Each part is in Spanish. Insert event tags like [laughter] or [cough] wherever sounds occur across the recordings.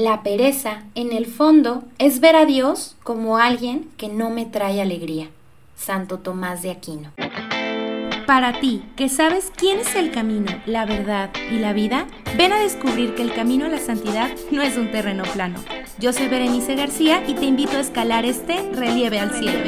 La pereza, en el fondo, es ver a Dios como alguien que no me trae alegría. Santo Tomás de Aquino. Para ti, que sabes quién es el camino, la verdad y la vida, ven a descubrir que el camino a la santidad no es un terreno plano. Yo soy Berenice García y te invito a escalar este relieve al cielo.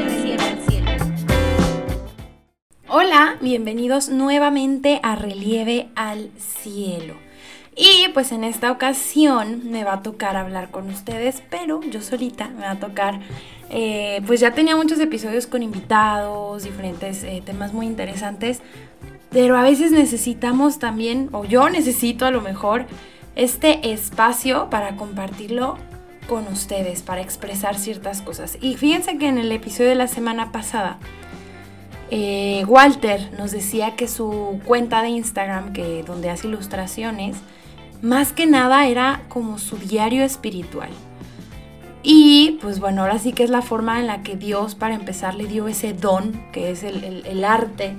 Hola, bienvenidos nuevamente a Relieve al Cielo. Y pues en esta ocasión me va a tocar hablar con ustedes, pero yo solita me va a tocar, eh, pues ya tenía muchos episodios con invitados, diferentes eh, temas muy interesantes, pero a veces necesitamos también, o yo necesito a lo mejor, este espacio para compartirlo con ustedes, para expresar ciertas cosas. Y fíjense que en el episodio de la semana pasada, eh, Walter nos decía que su cuenta de Instagram, que donde hace ilustraciones, más que nada era como su diario espiritual. Y pues bueno, ahora sí que es la forma en la que Dios para empezar le dio ese don, que es el, arte,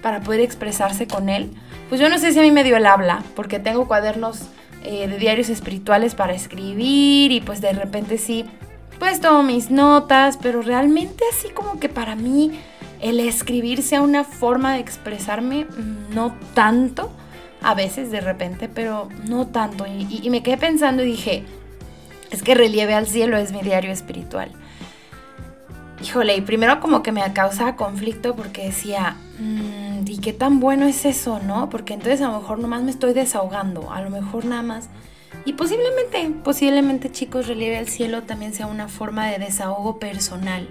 para poder expresarse con él. Pues yo no sé si a mí me dio el habla, porque tengo cuadernos eh, de diarios espirituales para escribir y pues de repente sí, pues tomo mis notas, pero realmente así como que para mí el escribir sea una forma de expresarme, mm, no tanto a veces de repente, pero no tanto. Y, me quedé pensando y dije, es que relieve al cielo es mi diario espiritual. Híjole, y primero como que me causaba conflicto porque decía, mm, ¿y qué tan bueno es eso, no? Porque entonces a lo mejor nomás me estoy desahogando, a lo mejor nada más. Y posiblemente, posiblemente chicos, relieve al cielo también sea una forma de desahogo personal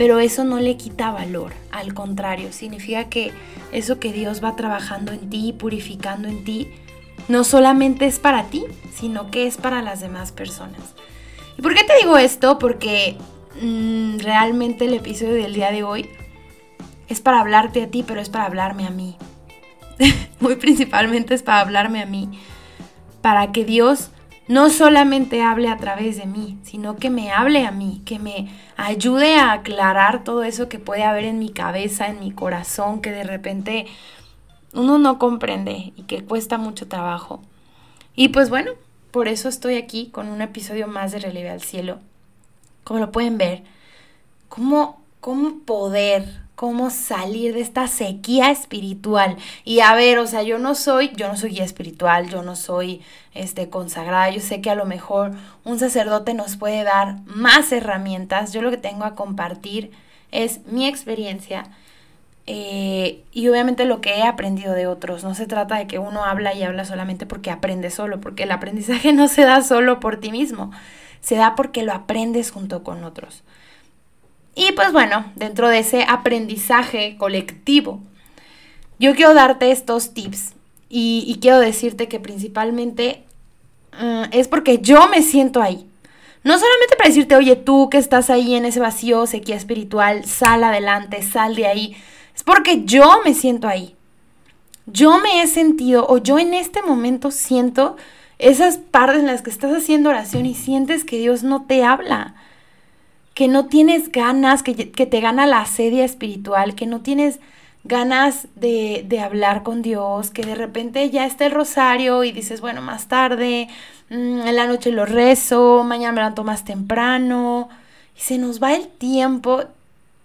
pero eso no le quita valor, al contrario, significa que eso que Dios va trabajando en ti, purificando en ti, no solamente es para ti, sino que es para las demás personas. ¿Y por qué te digo esto? Porque mm, realmente el episodio del día de hoy es para hablarte a ti, pero es para hablarme a mí. [laughs] Muy principalmente es para hablarme a mí. Para que Dios no solamente hable a través de mí, sino que me hable a mí, que me ayude a aclarar todo eso que puede haber en mi cabeza, en mi corazón, que de repente uno no comprende y que cuesta mucho trabajo. Y pues bueno, por eso estoy aquí con un episodio más de Relieve al Cielo. Como lo pueden ver, cómo, cómo poder cómo salir de esta sequía espiritual. Y a ver, o sea, yo no soy, yo no soy guía espiritual, yo no soy este consagrada, yo sé que a lo mejor un sacerdote nos puede dar más herramientas. Yo lo que tengo a compartir es mi experiencia. Eh, y obviamente lo que he aprendido de otros. No se trata de que uno habla y habla solamente porque aprende solo, porque el aprendizaje [laughs] no se da solo por ti mismo, se da porque lo aprendes junto con otros. Y pues bueno, dentro de ese aprendizaje colectivo, yo quiero darte estos tips y, quiero decirte que principalmente mm, es porque yo me siento ahí. No solamente para decirte, oye, tú que estás ahí en ese vacío, sequía espiritual, sal adelante, sal de ahí. Es porque yo me siento ahí. Yo me he sentido, o yo en este momento siento esas partes en las que estás haciendo oración y sientes que Dios no te habla que no tienes ganas, que, te gana la sedia espiritual, que no tienes ganas de, de, hablar con Dios, que de repente ya está el rosario y dices, bueno, más tarde, mm, en la noche lo rezo, mañana me levanto más temprano, y se nos va el tiempo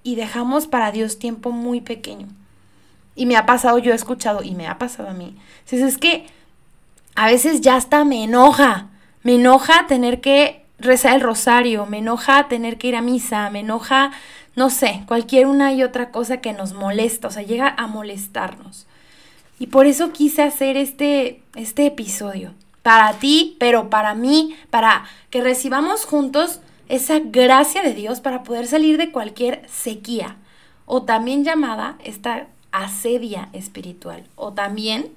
y dejamos para Dios tiempo muy pequeño. Y me ha pasado, yo he escuchado, y me ha pasado a mí. Entonces es que a veces ya hasta me enoja, me enoja tener que rezar el rosario, me enoja tener que ir a misa, me enoja, no sé, cualquier una y otra cosa que nos molesta, o sea, llega a molestarnos. Y por eso quise hacer este, este episodio, para ti, pero para mí, para que recibamos juntos esa gracia de Dios para poder salir de cualquier sequía, o también llamada esta asedia espiritual, o también,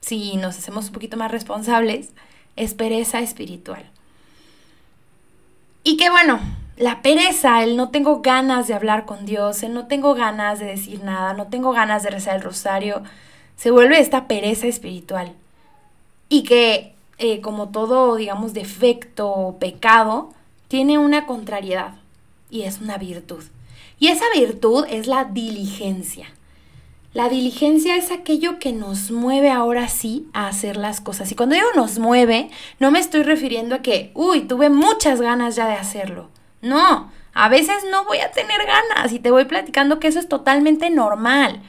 si nos hacemos un poquito más responsables, es pereza espiritual. Y que bueno, la pereza, el no tengo ganas de hablar con Dios, el no tengo ganas de decir nada, no tengo ganas de rezar el rosario, se vuelve esta pereza espiritual. Y que, eh, como todo, digamos, defecto o pecado, tiene una contrariedad y es una virtud. Y esa virtud es la diligencia. La diligencia es aquello que nos mueve ahora sí a hacer las cosas. Y cuando digo nos mueve, no me estoy refiriendo a que, uy, tuve muchas ganas ya de hacerlo. No, a veces no voy a tener ganas y te voy platicando que eso es totalmente normal.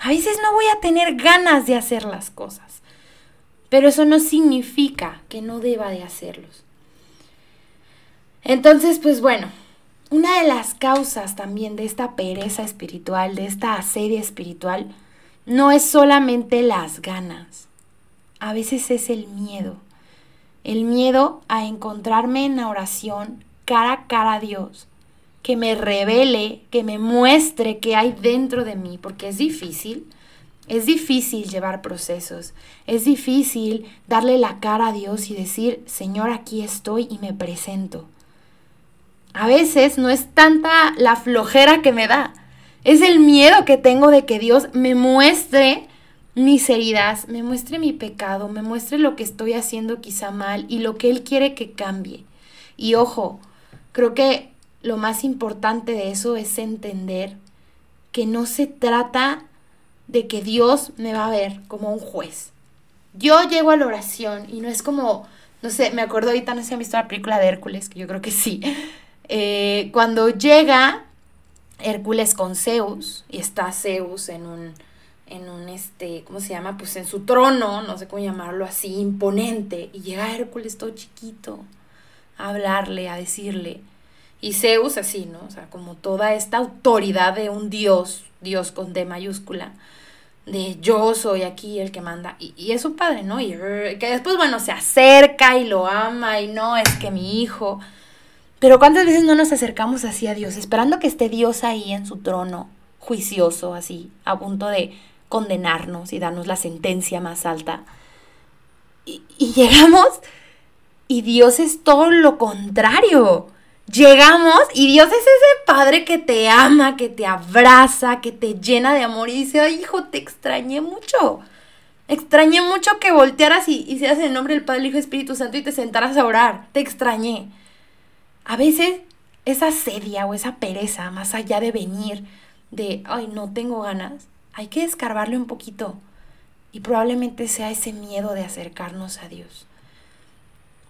A veces no voy a tener ganas de hacer las cosas. Pero eso no significa que no deba de hacerlos. Entonces, pues bueno, una de las causas también de esta pereza espiritual, de esta asedia espiritual, no es solamente las ganas. A veces es el miedo. El miedo a encontrarme en la oración cara a cara a Dios, que me revele, que me muestre qué hay dentro de mí, porque es difícil. Es difícil llevar procesos, es difícil darle la cara a Dios y decir, Señor, aquí estoy y me presento a veces no es tanta la flojera que me da, es el miedo que tengo de que Dios me muestre mis heridas, me muestre mi pecado, me muestre lo que estoy haciendo quizá mal y lo que Él quiere que cambie. Y ojo, creo que lo más importante de eso es entender que no se trata de que Dios me va a ver como un juez. Yo llego a la oración y no es como, no sé, me acuerdo ahorita, no sé si han visto la película de Hércules, que yo creo que sí, eh, cuando llega Hércules con Zeus, y está Zeus en un, en un, este, ¿cómo se llama? Pues en su trono, no sé cómo llamarlo así, imponente, y llega Hércules todo chiquito a hablarle, a decirle, y Zeus así, ¿no? O sea, como toda esta autoridad de un dios, dios con D mayúscula, de yo soy aquí el que manda, y, y es su padre, ¿no? Y que después, bueno, se acerca y lo ama, y no, es que mi hijo, pero ¿cuántas veces no nos acercamos así a Dios, esperando que esté Dios ahí en su trono, juicioso, así, a punto de condenarnos y darnos la sentencia más alta? Y, [laughs] llegamos y Dios es todo lo contrario. Llegamos y Dios es ese padre que te ama, que te abraza, que te llena de amor y dice, ay hijo, te extrañé mucho. Extrañé mucho que voltearas y hicieras el nombre del Padre, el Hijo Espíritu Santo y te sentaras a orar. Te extrañé. A veces esa sedia o esa pereza, más allá de venir de, ay, no tengo ganas, hay que escarbarle un poquito. Y probablemente sea ese miedo de acercarnos a Dios.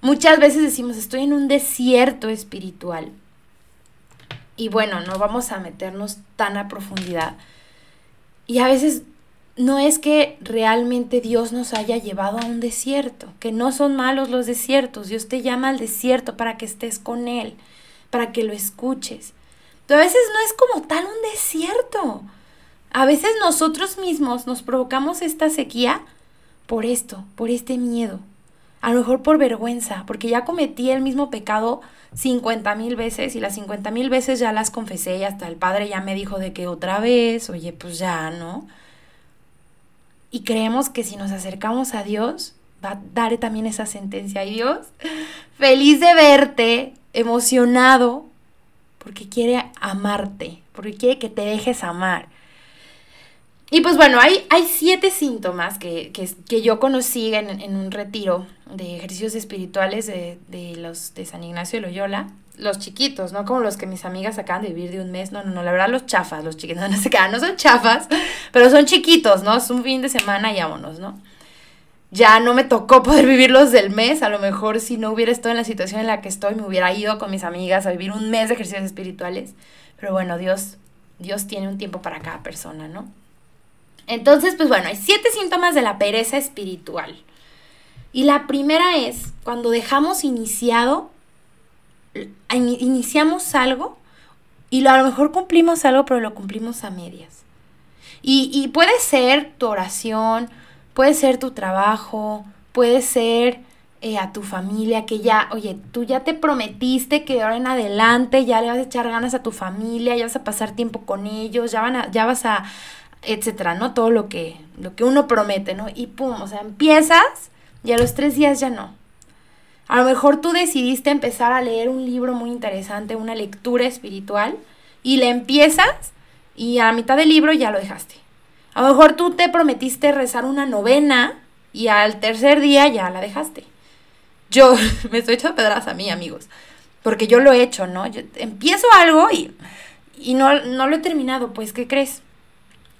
Muchas veces decimos, estoy en un desierto espiritual. Y bueno, no vamos a meternos tan a profundidad. Y a veces no es que realmente Dios nos haya llevado a un desierto, que no son malos los desiertos, Dios te llama al desierto para que estés con Él, para que lo escuches. Pero a veces no es como tal un desierto. A veces nosotros mismos nos provocamos esta sequía por esto, por este miedo. A lo mejor por vergüenza, porque ya cometí el mismo pecado 50 mil veces y las 50 mil veces ya las confesé y hasta el Padre ya me dijo de que otra vez, oye, pues ya, ¿no? Y creemos que si nos acercamos a Dios, va a dar también esa sentencia. Y Dios, feliz de verte, emocionado, porque quiere amarte, porque quiere que te dejes amar. Y pues bueno, hay, hay siete síntomas que, yo conocí en, un retiro de ejercicios espirituales de, de, los de San Ignacio de Loyola los chiquitos, no como los que mis amigas acaban de vivir de un mes, no, no, no, la verdad los chafas, los chiquitos, [laughs] no, se quedan, no son chafas, pero son chiquitos, ¿no? Es un fin de semana y vámonos, ¿no? Ya no me tocó poder vivirlos del mes, a lo mejor si no hubiera estado en la situación en la que estoy, me hubiera ido con mis amigas a vivir un mes de ejercicios espirituales, pero bueno, Dios, Dios tiene un tiempo para cada persona, ¿no? Entonces, pues bueno, hay siete síntomas de la pereza espiritual. Y la primera es cuando dejamos iniciado iniciamos algo y a lo mejor cumplimos algo, pero lo cumplimos a medias. Y, puede ser tu oración, puede ser tu trabajo, puede ser eh, a tu familia, que ya, oye, tú ya te prometiste que de ahora en adelante ya le vas a echar ganas a tu familia, ya vas a pasar tiempo con ellos, ya, van a, ya vas a, etcétera, ¿no? Todo lo que, lo que uno promete, ¿no? Y pum, o sea, empiezas y a los tres días ya no. A lo mejor tú decidiste empezar a leer un libro muy interesante, una lectura espiritual, y le empiezas y a la mitad del libro ya lo dejaste. A lo mejor tú te prometiste rezar una novena y al tercer día ya la dejaste. Yo [laughs] me estoy echando pedradas a mí, amigos, porque yo lo he hecho, ¿no? Yo empiezo algo y, y no, no lo he terminado, pues, ¿qué crees?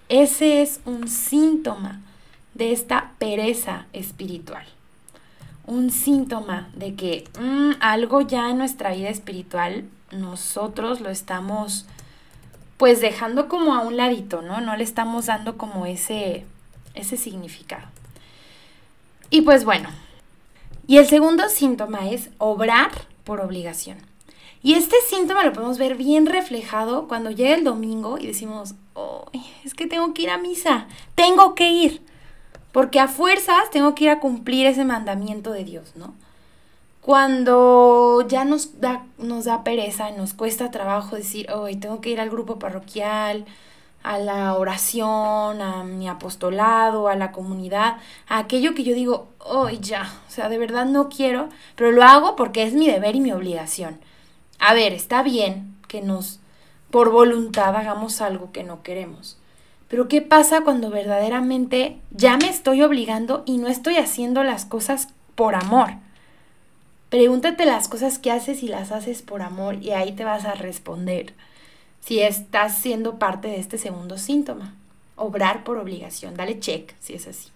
Ese es un síntoma de esta pereza espiritual. Un síntoma de que mm, algo ya en nuestra vida espiritual nosotros lo estamos pues dejando como a un ladito, ¿no? No le estamos dando como ese, ese significado. Y pues bueno, y el segundo síntoma es obrar por obligación. Y este síntoma lo podemos ver bien reflejado cuando llega el domingo y decimos, oh, es que tengo que ir a misa, tengo que ir, porque a fuerzas tengo que ir a cumplir ese mandamiento de Dios, ¿no? Cuando ya nos da, nos da pereza, nos cuesta trabajo decir, hoy tengo que ir al grupo parroquial, a la oración, a mi apostolado, a la comunidad, a aquello que yo digo, hoy ya, o sea, de verdad no quiero, pero lo hago porque es mi deber y mi obligación. A ver, está bien que nos, por voluntad, hagamos algo que no queremos. Pero ¿qué pasa cuando verdaderamente ya me estoy obligando y no estoy haciendo las cosas por amor? Pregúntate las cosas que haces y las haces por amor y ahí te vas a responder si estás siendo parte de este segundo síntoma. Obrar por obligación. Dale check si es así.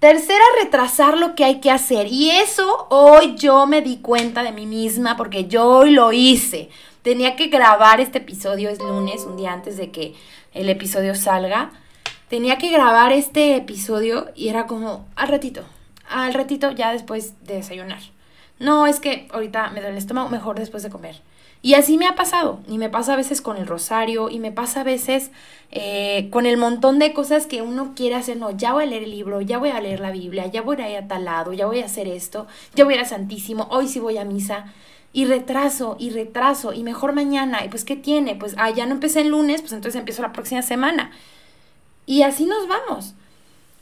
Tercera, retrasar lo que hay que hacer. Y eso hoy yo me di cuenta de mí misma porque yo hoy lo hice. Tenía que grabar este episodio, es lunes, un día antes de que el episodio salga. Tenía que grabar este episodio y era como al ratito, al ratito ya después de desayunar. No, es que ahorita me duele el estómago, mejor después de comer. Y así me ha pasado, y me pasa a veces con el rosario, y me pasa a veces eh, con el montón de cosas que uno quiere hacer. No, ya voy a leer el libro, ya voy a leer la Biblia, ya voy a ir a tal lado, ya voy a hacer esto, ya voy a ir a Santísimo, hoy sí voy a misa. Y retraso, y retraso, y mejor mañana. Y pues, ¿qué tiene? Pues, ah, ya no empecé el lunes, pues entonces empiezo la próxima semana. Y así nos vamos,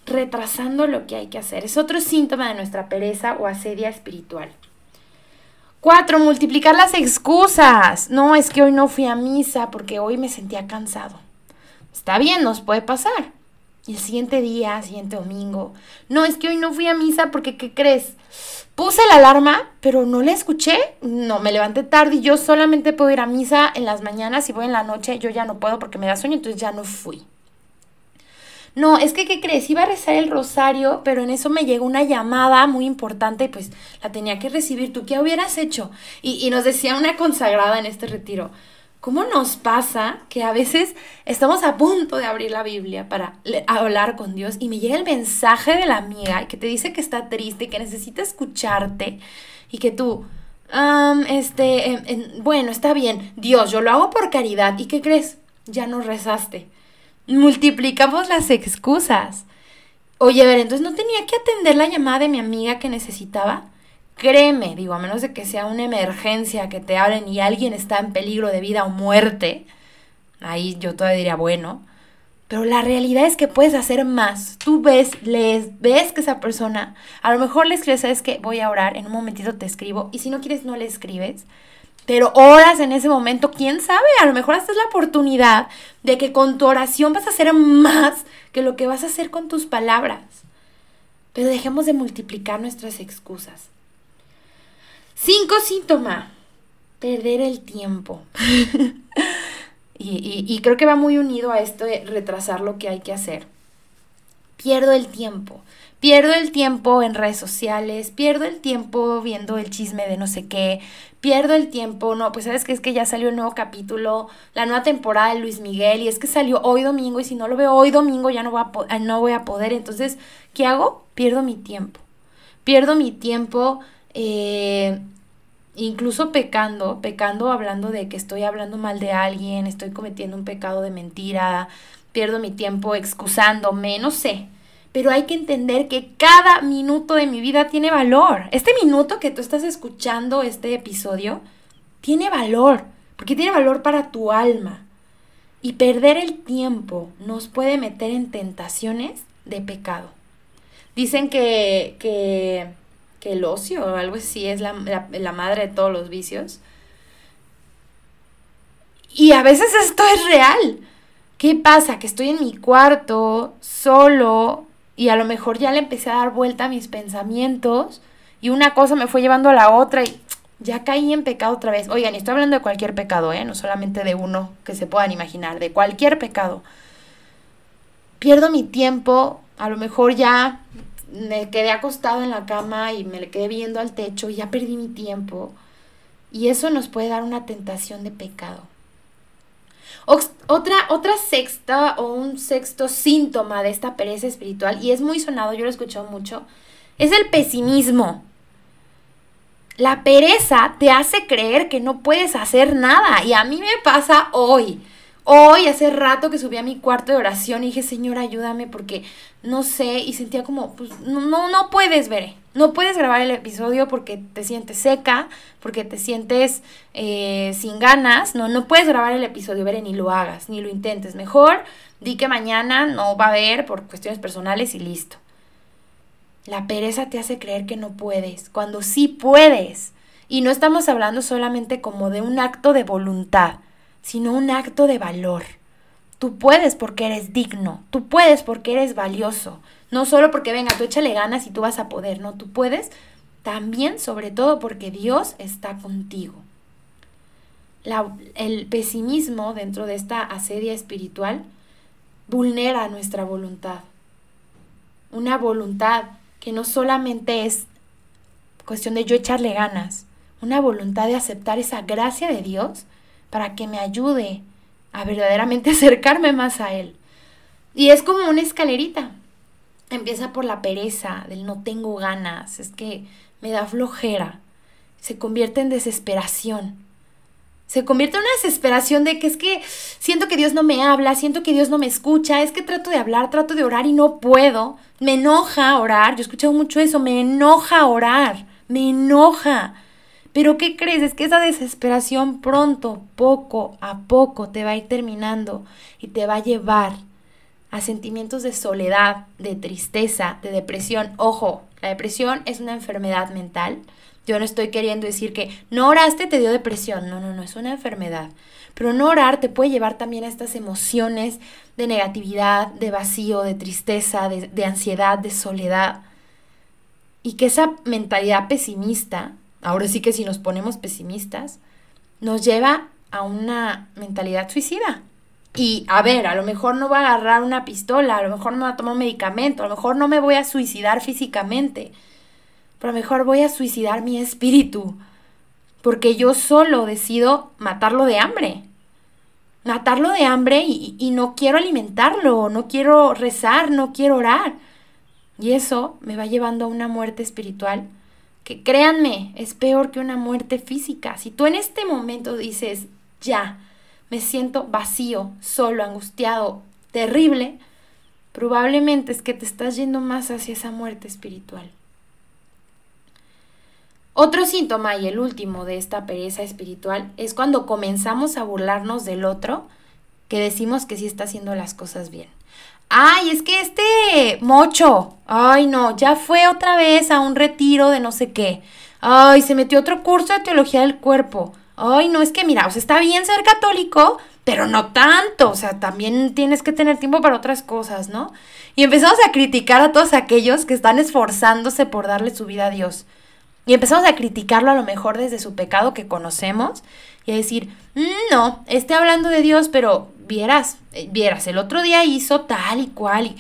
retrasando lo que hay que hacer. Es otro síntoma de nuestra pereza o asedia espiritual. Cuatro, multiplicar las excusas. No, es que hoy no fui a misa porque hoy me sentía cansado. Está bien, nos puede pasar. Y el siguiente día, siguiente domingo. No, es que hoy no fui a misa porque, ¿qué crees? Puse la alarma, pero no la escuché. No, me levanté tarde y yo solamente puedo ir a misa en las mañanas y voy en la noche. Yo ya no puedo porque me da sueño, entonces ya no fui. No, es que, ¿qué crees? Iba a rezar el rosario, pero en eso me llegó una llamada muy importante y pues la tenía que recibir. ¿Tú qué hubieras hecho? Y, y nos decía una consagrada en este retiro, ¿cómo nos pasa que a veces estamos a punto de abrir la Biblia para hablar con Dios y me llega el mensaje de la amiga que te dice que está triste, que necesita escucharte y que tú... este, bueno, está bien, Dios, yo lo hago por caridad. ¿Y qué crees? Ya no rezaste multiplicamos las excusas. Oye, a ver, entonces no tenía que atender la llamada de mi amiga que necesitaba. Créeme, digo, a menos de que sea una emergencia que te hablen y alguien está en peligro de vida o muerte, ahí yo todavía diría, bueno, pero la realidad es que puedes hacer más. Tú ves, lees, ves que esa persona, a lo mejor le escribes, sabes que voy a orar, en un momentito te escribo, y si no quieres, no le escribes. Pero horas en ese momento, quién sabe, a lo mejor esta es la oportunidad de que con tu oración vas a hacer más que lo que vas a hacer con tus palabras. Pero dejemos de multiplicar nuestras excusas. Cinco síntomas. Perder el tiempo. [laughs] y, y creo que va muy unido a esto de retrasar lo que hay que hacer. Pierdo el tiempo. Pierdo el tiempo en redes sociales, pierdo el tiempo viendo el chisme de no sé qué, pierdo el tiempo, no, pues sabes que es que ya salió el nuevo capítulo, la nueva temporada de Luis Miguel y es que salió hoy domingo y si no lo veo hoy domingo ya no voy a, no voy a poder, entonces, ¿qué hago? Pierdo mi tiempo, pierdo mi tiempo eh, incluso pecando, pecando hablando de que estoy hablando mal de alguien, estoy cometiendo un pecado de mentira, pierdo mi tiempo excusándome, no sé pero hay que entender que cada minuto de mi vida tiene valor. Este minuto que tú estás escuchando este episodio tiene valor, porque tiene valor para tu alma. Y perder el tiempo nos puede meter en tentaciones de pecado. Dicen que, que, el ocio o algo así es la, la madre de todos los vicios. Y a veces esto es real. ¿Qué pasa? Que estoy en mi cuarto, solo, y a lo mejor ya le empecé a dar vuelta a mis pensamientos y una cosa me fue llevando a la otra y ya caí en pecado otra vez. Oigan, estoy hablando de cualquier pecado, ¿eh? No solamente de uno que se puedan imaginar, de cualquier pecado. pierdo mi tiempo, a lo mejor ya me quedé acostado en la cama y me le quedé viendo al techo y ya perdí mi tiempo. Y eso nos puede dar una tentación de pecado. Otra, otra sexta o un sexto síntoma de esta pereza espiritual, y es muy sonado, yo lo he escuchado mucho, es el pesimismo. La pereza te hace creer que no puedes hacer nada. Y a mí me pasa hoy. Hoy, hace rato que subí a mi cuarto de oración y dije, Señor, ayúdame porque no sé. Y sentía como, pues, no, no, puedes ver. No puedes grabar el episodio porque te sientes seca, porque te sientes eh, sin ganas. No, no puedes grabar el episodio, ver, ni lo hagas, ni lo intentes. Mejor di que mañana no va a haber por cuestiones personales y listo. La pereza te hace creer que no puedes, cuando sí puedes. Y no estamos hablando solamente como de un acto de voluntad, sino un acto de valor. Tú puedes porque eres digno, tú puedes porque eres valioso. No solo porque venga, tú échale ganas y tú vas a poder, no, tú puedes también, sobre todo porque Dios está contigo. el pesimismo dentro de esta asedia espiritual vulnera nuestra voluntad. Una voluntad que no solamente es cuestión de yo echarle ganas, una voluntad de aceptar esa gracia de Dios para que me ayude a verdaderamente [laughs] acercarme más a Él. Y es como una escalerita. Empieza por la pereza, del no tengo ganas, es que me da flojera. Se convierte en desesperación. Se convierte en una desesperación de que es que siento que Dios no me habla, siento que Dios no me escucha, es que trato de hablar, trato de orar y no puedo. Me enoja orar, yo he escuchado mucho eso, me enoja orar, me enoja. Pero ¿qué crees? Es que esa desesperación pronto, poco a poco, te va a ir terminando y te va a llevar a sentimientos de soledad, de tristeza, de depresión. Ojo, la depresión es una enfermedad mental yo no estoy queriendo decir que no oraste te dio depresión. No, no, no, es una enfermedad. Pero no orar te puede llevar también a estas emociones de negatividad, de vacío, de tristeza, de, ansiedad, de soledad. Y que esa mentalidad pesimista, ahora sí que si nos ponemos pesimistas, nos lleva a una mentalidad suicida. Y a ver, a lo mejor no va a agarrar una pistola, a lo mejor no va a tomar un medicamento, a lo mejor no me voy a suicidar físicamente pero mejor voy a suicidar mi espíritu, porque yo solo decido matarlo de hambre. Matarlo de hambre y, no quiero alimentarlo, no quiero rezar, no quiero orar. Y eso me va llevando a una muerte espiritual que créanme, es peor que una muerte física. Si tú en este momento dices, ya, me siento vacío, solo, angustiado, terrible, probablemente es que te estás yendo más hacia esa muerte espiritual. Otro síntoma y el último de esta pereza espiritual es cuando comenzamos a burlarnos del otro que decimos que sí está haciendo las cosas bien. Ay, es que este mocho, ay no, ya fue otra vez a un retiro de no sé qué. Ay, se metió otro curso de teología del cuerpo. Ay, no, es que mira, o sea, está bien ser católico, pero no tanto, o sea, también tienes que tener tiempo para otras cosas, ¿no? Y empezamos a criticar a todos aquellos que están esforzándose por darle su vida a Dios. Y empezamos a criticarlo a lo mejor desde su pecado que conocemos y a decir, mm, no, esté hablando de Dios, pero vieras, eh, vieras, el otro día hizo tal y cual. Y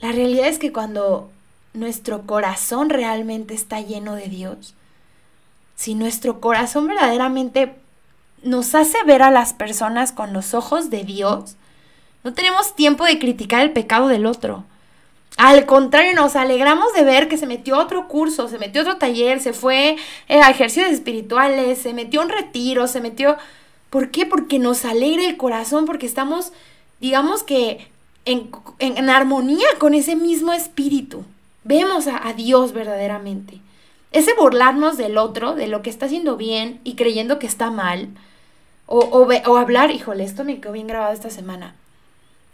la realidad es que cuando nuestro corazón realmente está lleno de Dios, si nuestro corazón verdaderamente nos hace ver a las personas con los ojos de Dios, no tenemos tiempo de criticar el pecado del otro. Al contrario, nos alegramos de ver que se metió otro curso, se metió otro taller, se fue eh, a ejercicios espirituales, se metió un retiro, se metió... ¿Por qué? Porque nos alegra el corazón, porque estamos, digamos que, en, armonía con ese mismo espíritu. Vemos a, Dios verdaderamente. Ese burlarnos del otro, de lo que está haciendo bien y creyendo que está mal, o, o, o hablar, híjole, esto me quedó bien grabado esta semana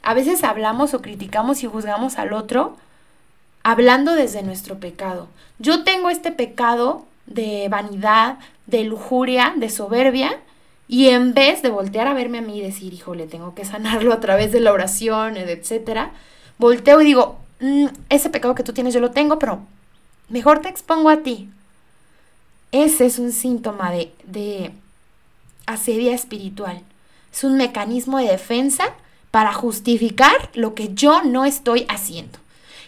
a veces hablamos o criticamos y juzgamos al otro hablando desde nuestro pecado. Yo tengo este pecado de vanidad, de lujuria, de soberbia, y en vez de voltear a verme a mí y decir, híjole, tengo que sanarlo a través de la oración, etcétera, volteo y digo, mm, ese pecado que tú tienes yo lo tengo, pero mejor te expongo a ti. Ese es un síntoma de, de asedia espiritual. Es un mecanismo de defensa para justificar lo que yo no estoy haciendo.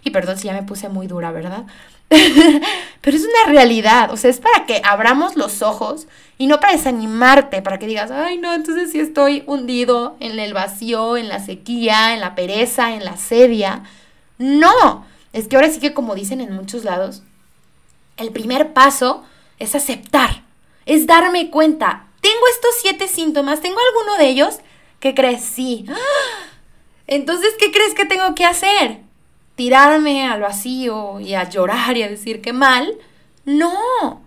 Y perdón si ya me puse muy dura, ¿verdad? [laughs] Pero es una realidad, o sea, es para que abramos los ojos y no para desanimarte, para que digas, ay no, entonces sí estoy hundido en el vacío, en la sequía, en la pereza, en la sedia. No, es que ahora sí que como dicen en muchos lados, el primer paso es aceptar, es darme cuenta, tengo estos siete síntomas, tengo alguno de ellos, ¿qué crees? Sí. Entonces, ¿qué crees que tengo que hacer? Tirarme al vacío y a llorar y a decir que mal. No.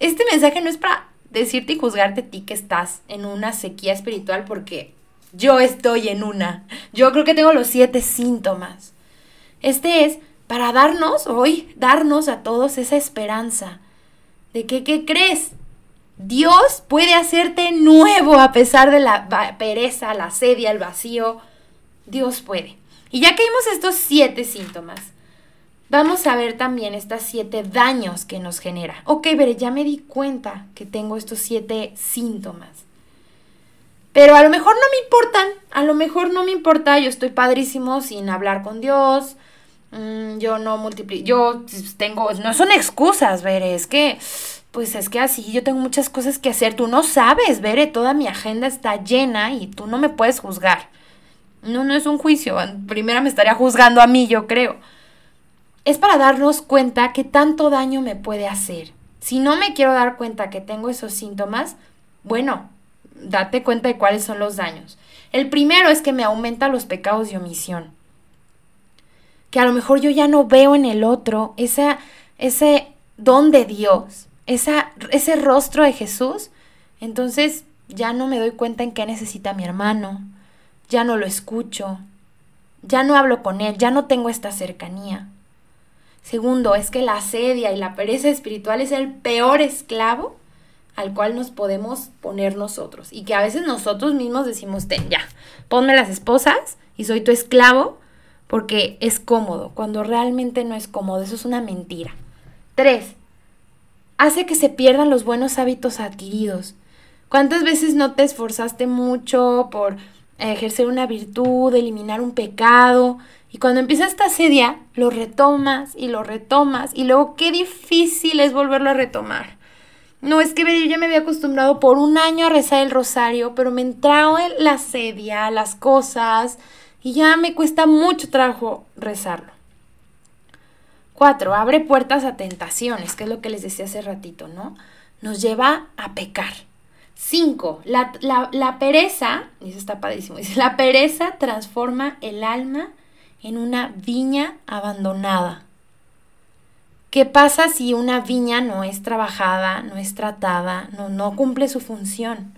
Este mensaje no es para decirte y juzgarte a ti que estás en una sequía espiritual porque yo estoy en una. Yo creo que tengo los siete síntomas. Este es para darnos hoy, darnos a todos esa esperanza de que, ¿qué crees? Dios puede hacerte nuevo a pesar de la pereza, la sedia, el vacío. Dios puede. Y ya que vimos estos siete síntomas, vamos a ver también estos siete daños que nos genera. Ok, veré, ya me di cuenta que tengo estos siete síntomas. Pero a lo mejor no me importan, a lo mejor no me importa, yo estoy padrísimo sin hablar con Dios, mm, yo no multiplico, yo tengo, no son excusas, Veré, es que, pues es que así, yo tengo muchas cosas que hacer, tú no sabes, Veré, toda mi agenda está llena y tú no me puedes juzgar. No, no es un juicio. Primero me estaría juzgando a mí, yo creo. Es para darnos cuenta que tanto daño me puede hacer. Si no me quiero dar cuenta que tengo esos síntomas, bueno, date cuenta de cuáles son los daños. El primero es que me aumenta los pecados de omisión. Que a lo mejor yo ya no veo en el otro esa, ese don de Dios, esa, ese rostro de Jesús. Entonces ya no me doy cuenta en qué necesita mi hermano, ya no lo escucho, ya no hablo con él, ya no tengo esta cercanía. Segundo, es que la asedia y la pereza espiritual es el peor esclavo al cual nos podemos poner nosotros. Y que a veces nosotros mismos decimos, ten, ya, ponme las esposas y soy tu esclavo porque es cómodo, cuando realmente no es cómodo. Eso es una mentira. Tres, hace que se pierdan los buenos hábitos adquiridos. ¿Cuántas veces no te esforzaste mucho por ejercer una virtud, eliminar un pecado. Y cuando empieza esta sedia, lo retomas y lo retomas. Y luego qué difícil es volverlo a retomar. No, es que yo ya me había acostumbrado por un año a rezar el rosario, pero me entraba la sedia, las cosas, y ya me cuesta mucho trabajo rezarlo. Cuatro, abre puertas a tentaciones, que es lo que les decía hace ratito, ¿no? Nos lleva a pecar. Cinco, la, pereza, y eso está padrísimo, dice, la pereza transforma el alma en una viña abandonada. ¿Qué pasa si una viña no es trabajada, no es tratada, no, no cumple su función?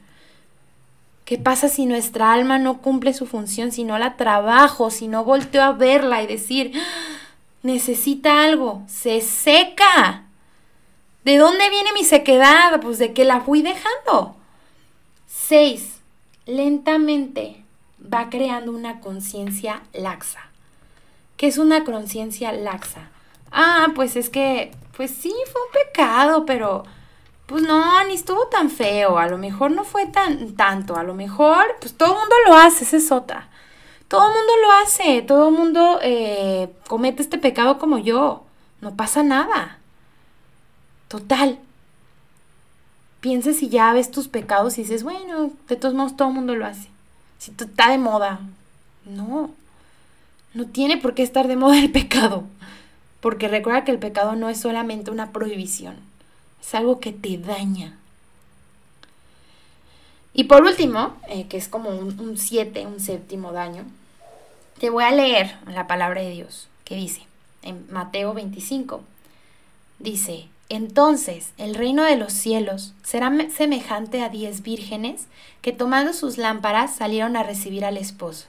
¿Qué pasa si nuestra alma no cumple su función, si no la trabajo, si no volteo a verla y decir, ah, necesita algo, se seca? ¿De dónde viene mi sequedad? Pues de que la fui dejando. 6. Lentamente va creando una conciencia laxa. ¿Qué es una conciencia laxa? Ah, pues es que, pues sí, fue un pecado, pero pues no, ni estuvo tan feo, a lo mejor no fue tan tanto, a lo mejor, pues todo el mundo lo hace, esa es otra. Todo el mundo lo hace, todo el mundo eh, comete este pecado como yo, no pasa nada. Total, pienses si ya ves tus pecados y dices, bueno, de todos modos todo el mundo lo hace. Si está de moda. No, no tiene por qué estar de moda el pecado. Porque recuerda que el pecado no es solamente una prohibición, es algo que te daña. Y por último, eh, que es como un siete, un séptimo daño, te voy a leer la palabra de Dios que dice en Mateo 25. Dice, entonces el reino de los cielos será semejante a diez vírgenes que tomando sus lámparas salieron a recibir al esposo.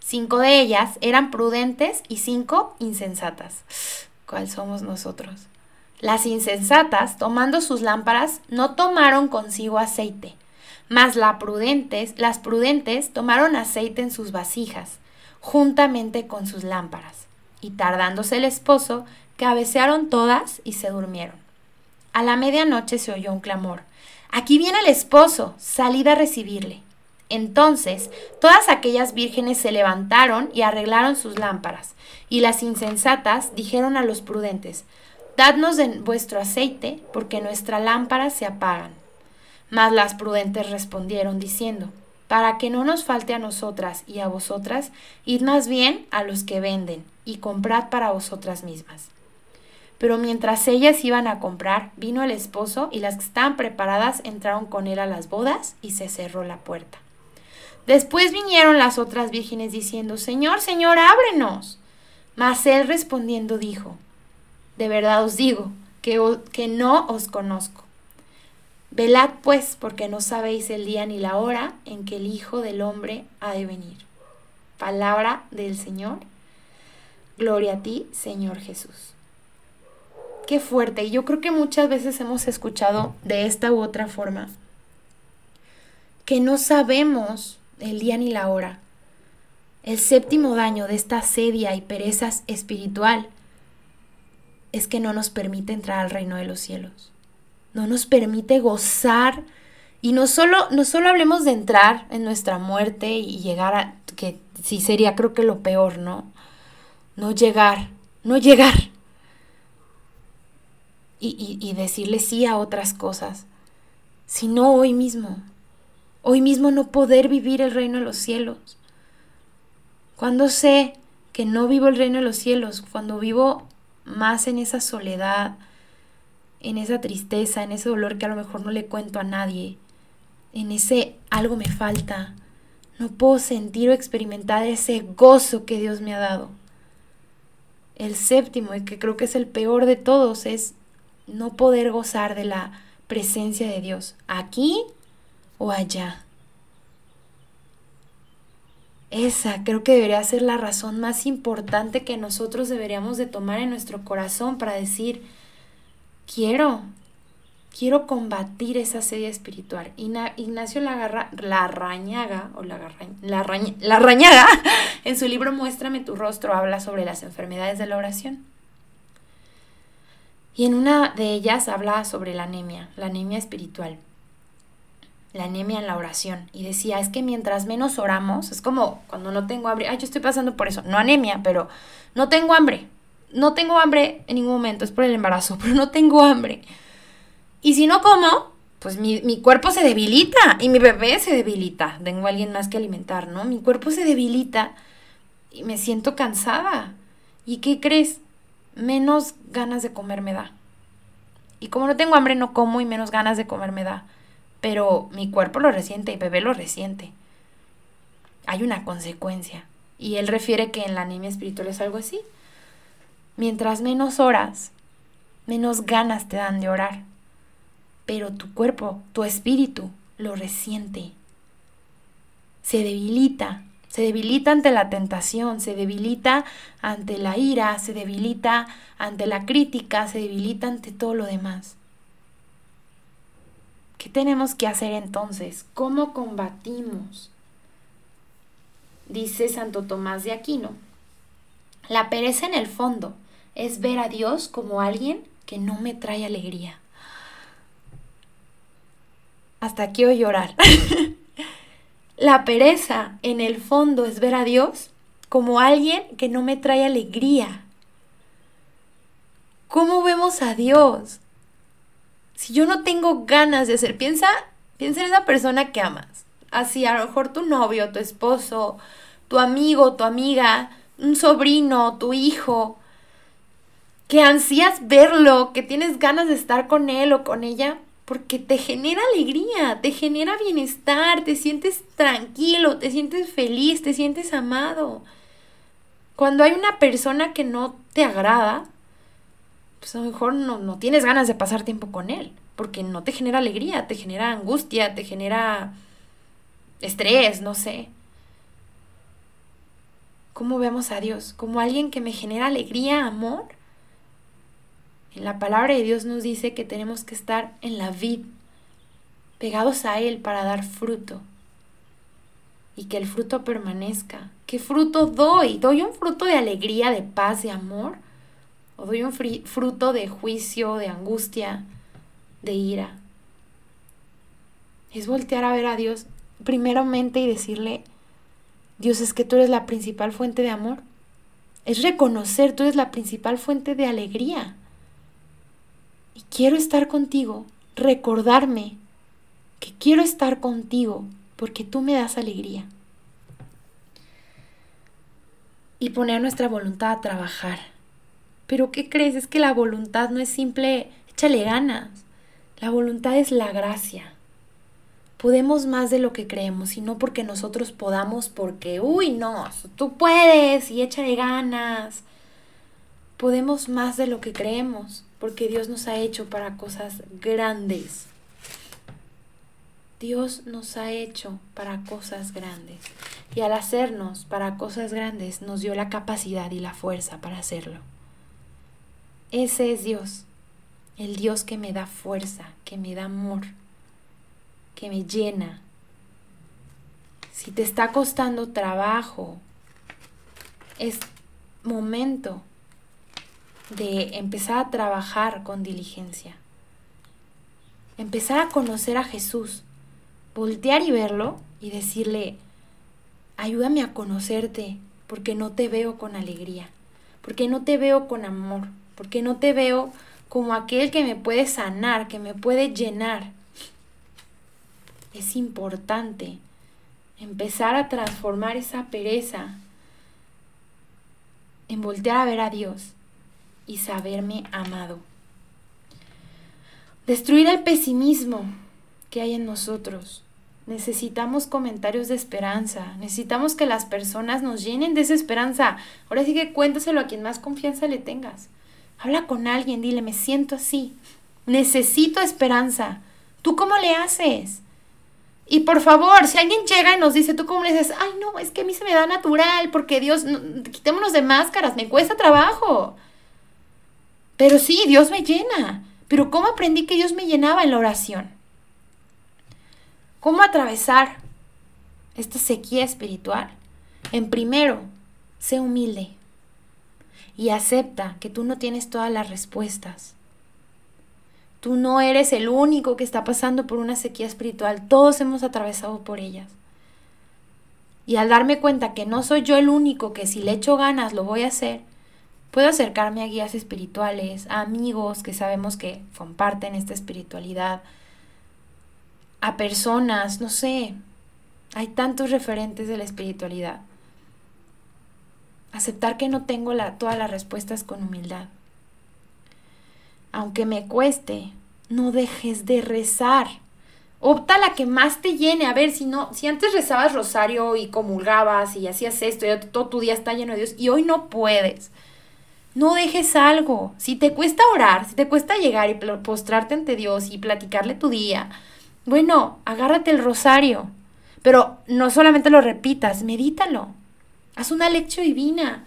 Cinco de ellas eran prudentes y cinco insensatas. ¿Cuál somos nosotros? Las insensatas, tomando sus lámparas, no tomaron consigo aceite, mas las prudentes, las prudentes tomaron aceite en sus vasijas, juntamente con sus lámparas. Y tardándose el esposo, Cabecearon todas y se durmieron. A la medianoche se oyó un clamor. Aquí viene el esposo, salid a recibirle. Entonces todas aquellas vírgenes se levantaron y arreglaron sus lámparas, y las insensatas dijeron a los prudentes, Dadnos de vuestro aceite, porque nuestras lámparas se apagan. Mas las prudentes respondieron, diciendo, Para que no nos falte a nosotras y a vosotras, id más bien a los que venden, y comprad para vosotras mismas. Pero mientras ellas iban a comprar, vino el esposo, y las que estaban preparadas entraron con él a las bodas, y se cerró la puerta. Después vinieron las otras vírgenes diciendo, Señor, Señor, ábrenos. Mas él respondiendo dijo, De verdad os digo, que, que no os conozco. Velad pues, porque no sabéis el día ni la hora en que el Hijo del Hombre ha de venir. Palabra del Señor. Gloria a ti, Señor Jesús. Qué fuerte. Y yo creo que muchas veces hemos escuchado de esta u otra forma que no sabemos el día ni la hora. El séptimo daño de esta sedia y perezas espiritual es que no nos permite entrar al reino de los cielos. No nos permite gozar y no solo, no solo hablemos de entrar en nuestra muerte y llegar a, que sí sería creo que lo peor, ¿no? No llegar, no llegar. Y, y decirle sí a otras cosas, sino hoy mismo, hoy mismo no poder vivir el reino de los cielos. Cuando sé que no vivo el reino de los cielos, cuando vivo más en esa soledad, en esa tristeza, en ese dolor que a lo mejor no le cuento a nadie, en ese algo me falta, no puedo sentir o experimentar ese gozo que Dios me ha dado. El séptimo, y que creo que es el peor de todos, es no poder gozar de la presencia de Dios aquí o allá. Esa creo que debería ser la razón más importante que nosotros deberíamos de tomar en nuestro corazón para decir, quiero, quiero combatir esa sedia espiritual. Ignacio Lagarra, Larrañaga, o la, Larrañaga, [laughs] en su libro Muéstrame tu rostro, habla sobre las enfermedades de la oración. Y en una de ellas habla sobre la anemia, la anemia espiritual la anemia en la oración y decía, es que mientras menos oramos, es como cuando no tengo hambre, ay, yo estoy pasando por eso, no anemia, pero no tengo hambre, no tengo hambre en ningún momento, es por el embarazo, [laughs] pero no tengo hambre. Y si no como, pues mi, mi cuerpo se debilita y mi bebé se debilita, tengo a alguien más que alimentar, ¿no? Mi cuerpo se debilita y me siento cansada. ¿Y qué crees? Menos ganas de comer me da. Y como no tengo hambre, no como y menos ganas de comer me da pero mi cuerpo lo resiente y bebé lo resiente. Hay una consecuencia. Y él refiere que en la anemia espiritual es algo así. Mientras menos horas, menos ganas te dan de orar. Pero tu cuerpo, tu espíritu, lo resiente. Se debilita, se debilita ante la tentación, se debilita ante la ira, se debilita ante la crítica, se debilita ante todo lo demás. ¿Qué tenemos que hacer entonces? ¿Cómo combatimos? Dice Santo Tomás de Aquino, la pereza en el fondo es ver a Dios como alguien que no me trae alegría. Hasta quiero llorar. [laughs] la pereza en el fondo es ver a Dios como alguien que no me trae alegría. ¿Cómo vemos a Dios? si yo no tengo ganas de hacer, piensa, piensa en esa persona que amas. Así, a lo mejor tu novio, tu esposo, tu amigo, tu amiga, un sobrino, tu hijo, que ansías verlo, que tienes ganas de estar con él o con ella, porque te genera alegría, te genera bienestar, te sientes tranquilo, te sientes feliz, te sientes amado. Cuando hay una persona que no te agrada, pues a lo mejor no, no tienes ganas de pasar tiempo con él, porque no te genera alegría, te genera angustia, te genera estrés, no sé. ¿Cómo vemos a Dios? Como alguien que me genera alegría, amor. La palabra de Dios nos dice que tenemos que estar en la vid, pegados a Él para dar fruto. Y que el fruto permanezca. ¿Qué fruto doy? ¿Doy un fruto de alegría, de paz, de amor? o doy un fruto de juicio, de angustia, de ira. Es voltear a ver a Dios primeramente y decirle, Dios es que tú eres la principal fuente de amor. Es reconocer, tú eres la principal fuente de alegría. Y quiero estar contigo, recordarme que quiero estar contigo porque tú me das alegría. Y poner nuestra voluntad a trabajar. Pero ¿qué crees? Es que la voluntad no es simple, échale ganas. La voluntad es la gracia. Podemos más de lo que creemos y no porque nosotros podamos, porque, uy, no, tú puedes y échale ganas. Podemos más de lo que creemos porque Dios nos ha hecho para cosas grandes. Dios nos ha hecho para cosas grandes. Y al hacernos para cosas grandes nos dio la capacidad y la fuerza para hacerlo. Ese es Dios, el Dios que me da fuerza, que me da amor, que me llena. Si te está costando trabajo, es momento de empezar a trabajar con diligencia. Empezar a conocer a Jesús, voltear y verlo y decirle, ayúdame a conocerte porque no te veo con alegría, porque no te veo con amor, porque no te veo como aquel que me puede sanar, que me puede llenar. Es importante empezar a transformar esa pereza en voltear a ver a Dios y saberme amado. Destruir el pesimismo que hay en nosotros. Necesitamos comentarios de esperanza. Necesitamos que las personas nos llenen de esa esperanza. Ahora sí que cuéntaselo a quien más confianza le tengas. Habla con alguien, dile, me siento así. Necesito esperanza. ¿Tú cómo le haces? Y por favor, si alguien llega y nos dice, ¿tú cómo le dices? Ay, no, es que a mí se me da natural, porque Dios, quitémonos de máscaras, me cuesta trabajo. Pero sí, Dios me llena. Pero ¿cómo aprendí que Dios me llenaba en la oración? ¿Cómo atravesar esta sequía espiritual? En primero, sé humilde y acepta que tú no tienes todas las respuestas. Tú no eres el único que está pasando por una sequía espiritual, todos hemos atravesado por ellas. Y al darme cuenta que no soy yo el único que si le echo ganas lo voy a hacer, Puedo acercarme a guías espirituales, a amigos que sabemos que comparten esta espiritualidad, a personas, no sé, hay tantos referentes de la espiritualidad. Aceptar que no tengo todas las respuestas con humildad. Aunque me cueste, no dejes de rezar. Opta la que más te llene. A ver, si no, si antes rezabas rosario y comulgabas y hacías esto y todo tu día está lleno de Dios y hoy no puedes. No dejes algo. Si te cuesta orar, si te cuesta llegar y postrarte ante Dios y platicarle tu día, bueno, agárrate el rosario. Pero no solamente lo repitas, medítalo. Haz una lección divina.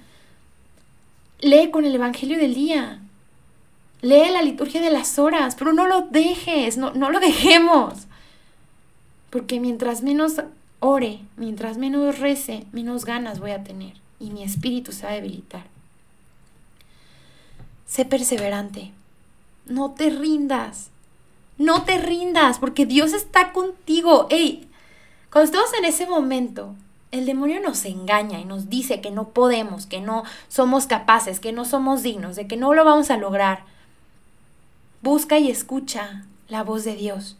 Lee con el Evangelio del día. Lee la liturgia de las horas, pero no lo dejes, no, no lo dejemos. Porque mientras menos ore, mientras menos rece, menos ganas voy a tener y mi espíritu se va a debilitar. Sé perseverante. No te rindas. No te rindas porque Dios está contigo. Ey, cuando estamos en ese momento, el demonio nos engaña y nos dice que no podemos, que no somos capaces, que no somos dignos, de que no lo vamos a lograr. Busca y escucha la voz de Dios,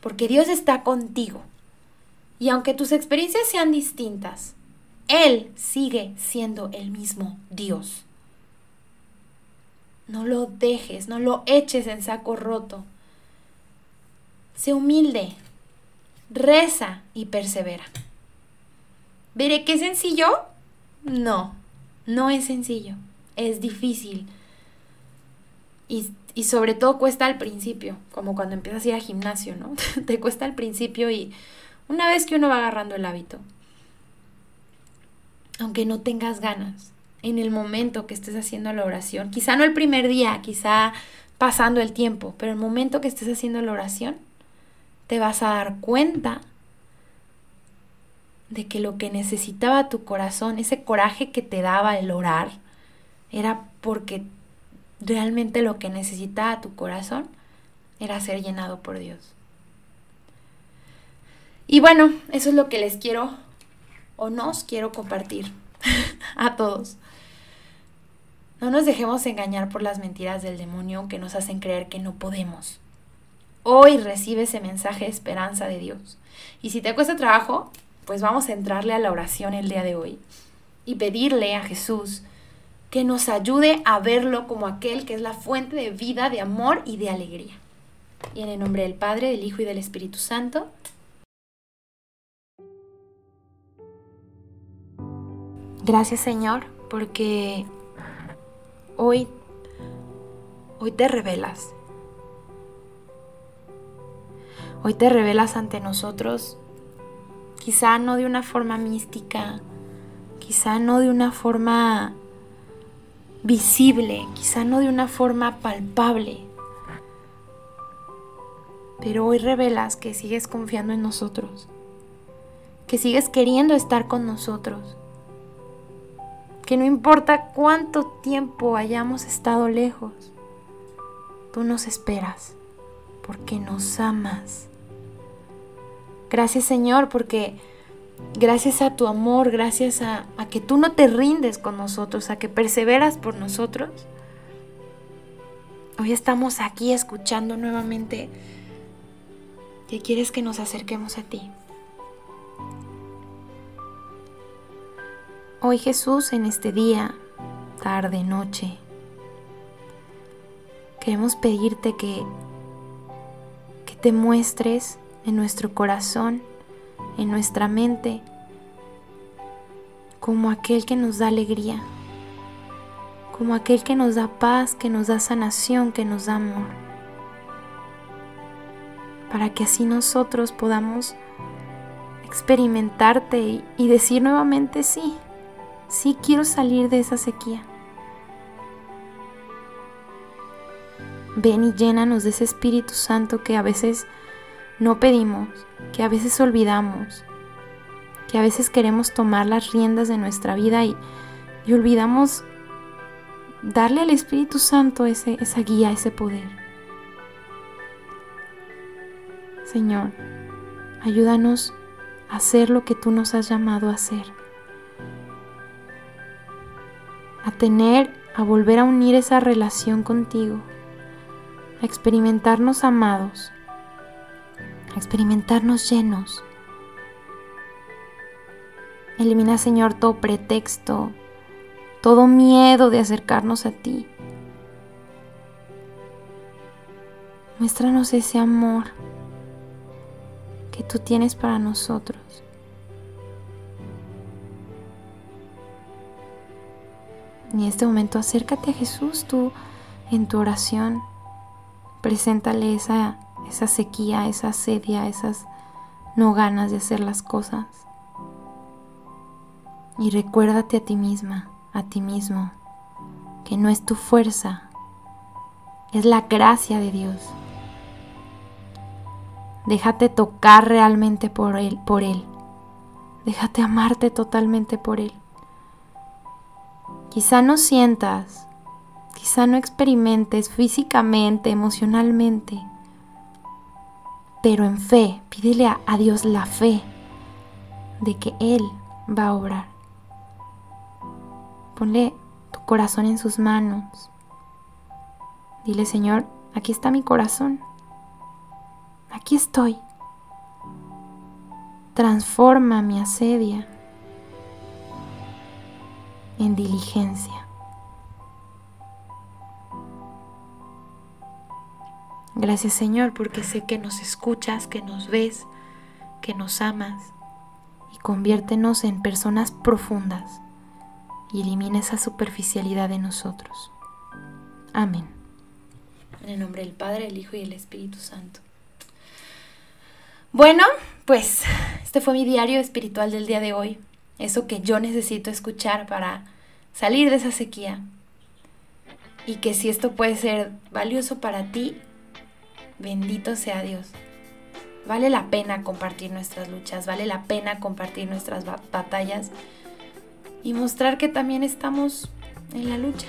porque Dios está contigo. Y aunque tus experiencias sean distintas, Él sigue siendo el mismo Dios. No lo dejes, no lo eches en saco roto. Sé humilde, reza y persevera. ¿Veré qué sencillo? No, no es sencillo, es difícil. Y, y, sobre todo cuesta al principio, como cuando empiezas a ir al gimnasio, ¿no? [laughs] Te cuesta al principio y una vez que uno va agarrando el hábito, aunque no tengas ganas, en el momento que estés haciendo la oración. Quizá no el primer día, quizá pasando el tiempo, pero el momento que estés haciendo la oración, te vas a dar cuenta de que lo que necesitaba tu corazón, ese coraje que te daba el orar, era porque realmente lo que necesitaba tu corazón era ser llenado por Dios. Y bueno, eso es lo que les quiero o nos quiero compartir [laughs] a todos. No nos dejemos engañar por las mentiras del demonio que nos hacen creer que no podemos. Hoy recibe ese mensaje de esperanza de Dios. Y si te cuesta trabajo, pues vamos a entrarle a la oración el día de hoy y pedirle a Jesús que nos ayude a verlo como aquel que es la fuente de vida, de amor y de alegría. Y en el nombre del Padre, del Hijo y del Espíritu Santo. Gracias Señor, porque hoy, hoy te revelas. Hoy te revelas ante nosotros, quizá no de una forma mística, quizá no de una forma visible, quizá no de una forma palpable, pero hoy revelas que sigues confiando en nosotros, que sigues queriendo estar con nosotros que no importa cuánto tiempo hayamos estado lejos, tú nos esperas porque nos amas. Gracias Señor porque gracias a tu amor, gracias a, a, que tú no te rindes con nosotros, a que perseveras por nosotros, hoy estamos aquí escuchando nuevamente que quieres que nos acerquemos a ti. Hoy Jesús, en este día, tarde, noche, queremos pedirte que, que te muestres en nuestro corazón, en nuestra mente, como aquel que nos da alegría, como aquel que nos da paz, que nos da sanación, que nos da amor, para que así nosotros podamos experimentarte y, decir nuevamente sí, Sí quiero salir de esa sequía. Ven y llénanos de ese Espíritu Santo que a veces no pedimos, que a veces olvidamos, que a veces queremos tomar las riendas de nuestra vida y, y olvidamos darle al Espíritu Santo ese, esa guía, ese poder. Señor, ayúdanos a hacer lo que tú nos has llamado a hacer a tener, a volver a unir esa relación contigo, a experimentarnos amados, a experimentarnos llenos. Elimina, Señor, todo pretexto, todo miedo de acercarnos a ti. Muéstranos ese amor que tú tienes para nosotros. En este momento acércate a Jesús tú en tu oración. Preséntale esa, esa sequía, esa sedia, esas no ganas de hacer las cosas. Y recuérdate a ti misma, a ti mismo, que no es tu fuerza, es la gracia de Dios. Déjate tocar realmente por él, por él. Déjate amarte totalmente por él. Quizá no sientas, quizá no experimentes físicamente, emocionalmente, pero en fe, pídele a, Dios la fe de que Él va a obrar. Ponle tu corazón en sus manos. Dile, Señor, aquí está mi corazón. Aquí estoy. Transforma mi asedia en diligencia. Gracias Señor porque sé que nos escuchas, que nos ves, que nos amas y conviértenos en personas profundas y elimina esa superficialidad de nosotros. Amén. En el nombre del Padre, el Hijo y el Espíritu Santo. Bueno, pues este fue mi diario espiritual del día de hoy eso que yo necesito escuchar para salir de esa sequía. Y que si esto puede ser valioso para ti, bendito sea Dios. Vale la pena compartir nuestras luchas, vale la pena compartir nuestras batallas y mostrar que también estamos en la lucha.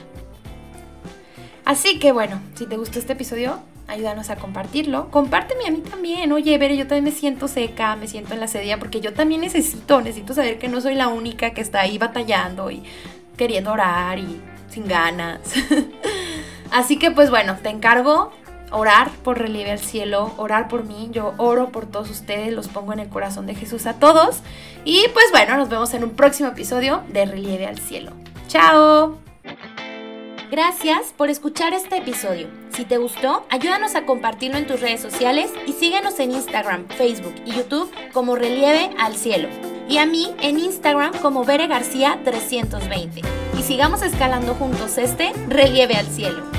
Así que bueno, si te gustó este episodio, ayúdanos a compartirlo. Compárteme a mí también. Oye, ver, yo también me siento seca, me siento en la sedia, porque yo también necesito, necesito saber que no soy la única que está ahí batallando y queriendo orar y sin ganas. [laughs] Así que pues bueno, te encargo orar por relieve al cielo, orar por mí, yo oro por todos ustedes, los pongo en el corazón de Jesús a todos. Y pues bueno, nos vemos en un próximo episodio de Relieve al cielo. ¡Chao! Gracias por escuchar este episodio. Si te gustó, ayúdanos a compartirlo en tus redes sociales y síguenos en Instagram, Facebook y YouTube como Relieve al Cielo. Y a mí en Instagram como Bere García 320. Y sigamos escalando juntos este Relieve al Cielo.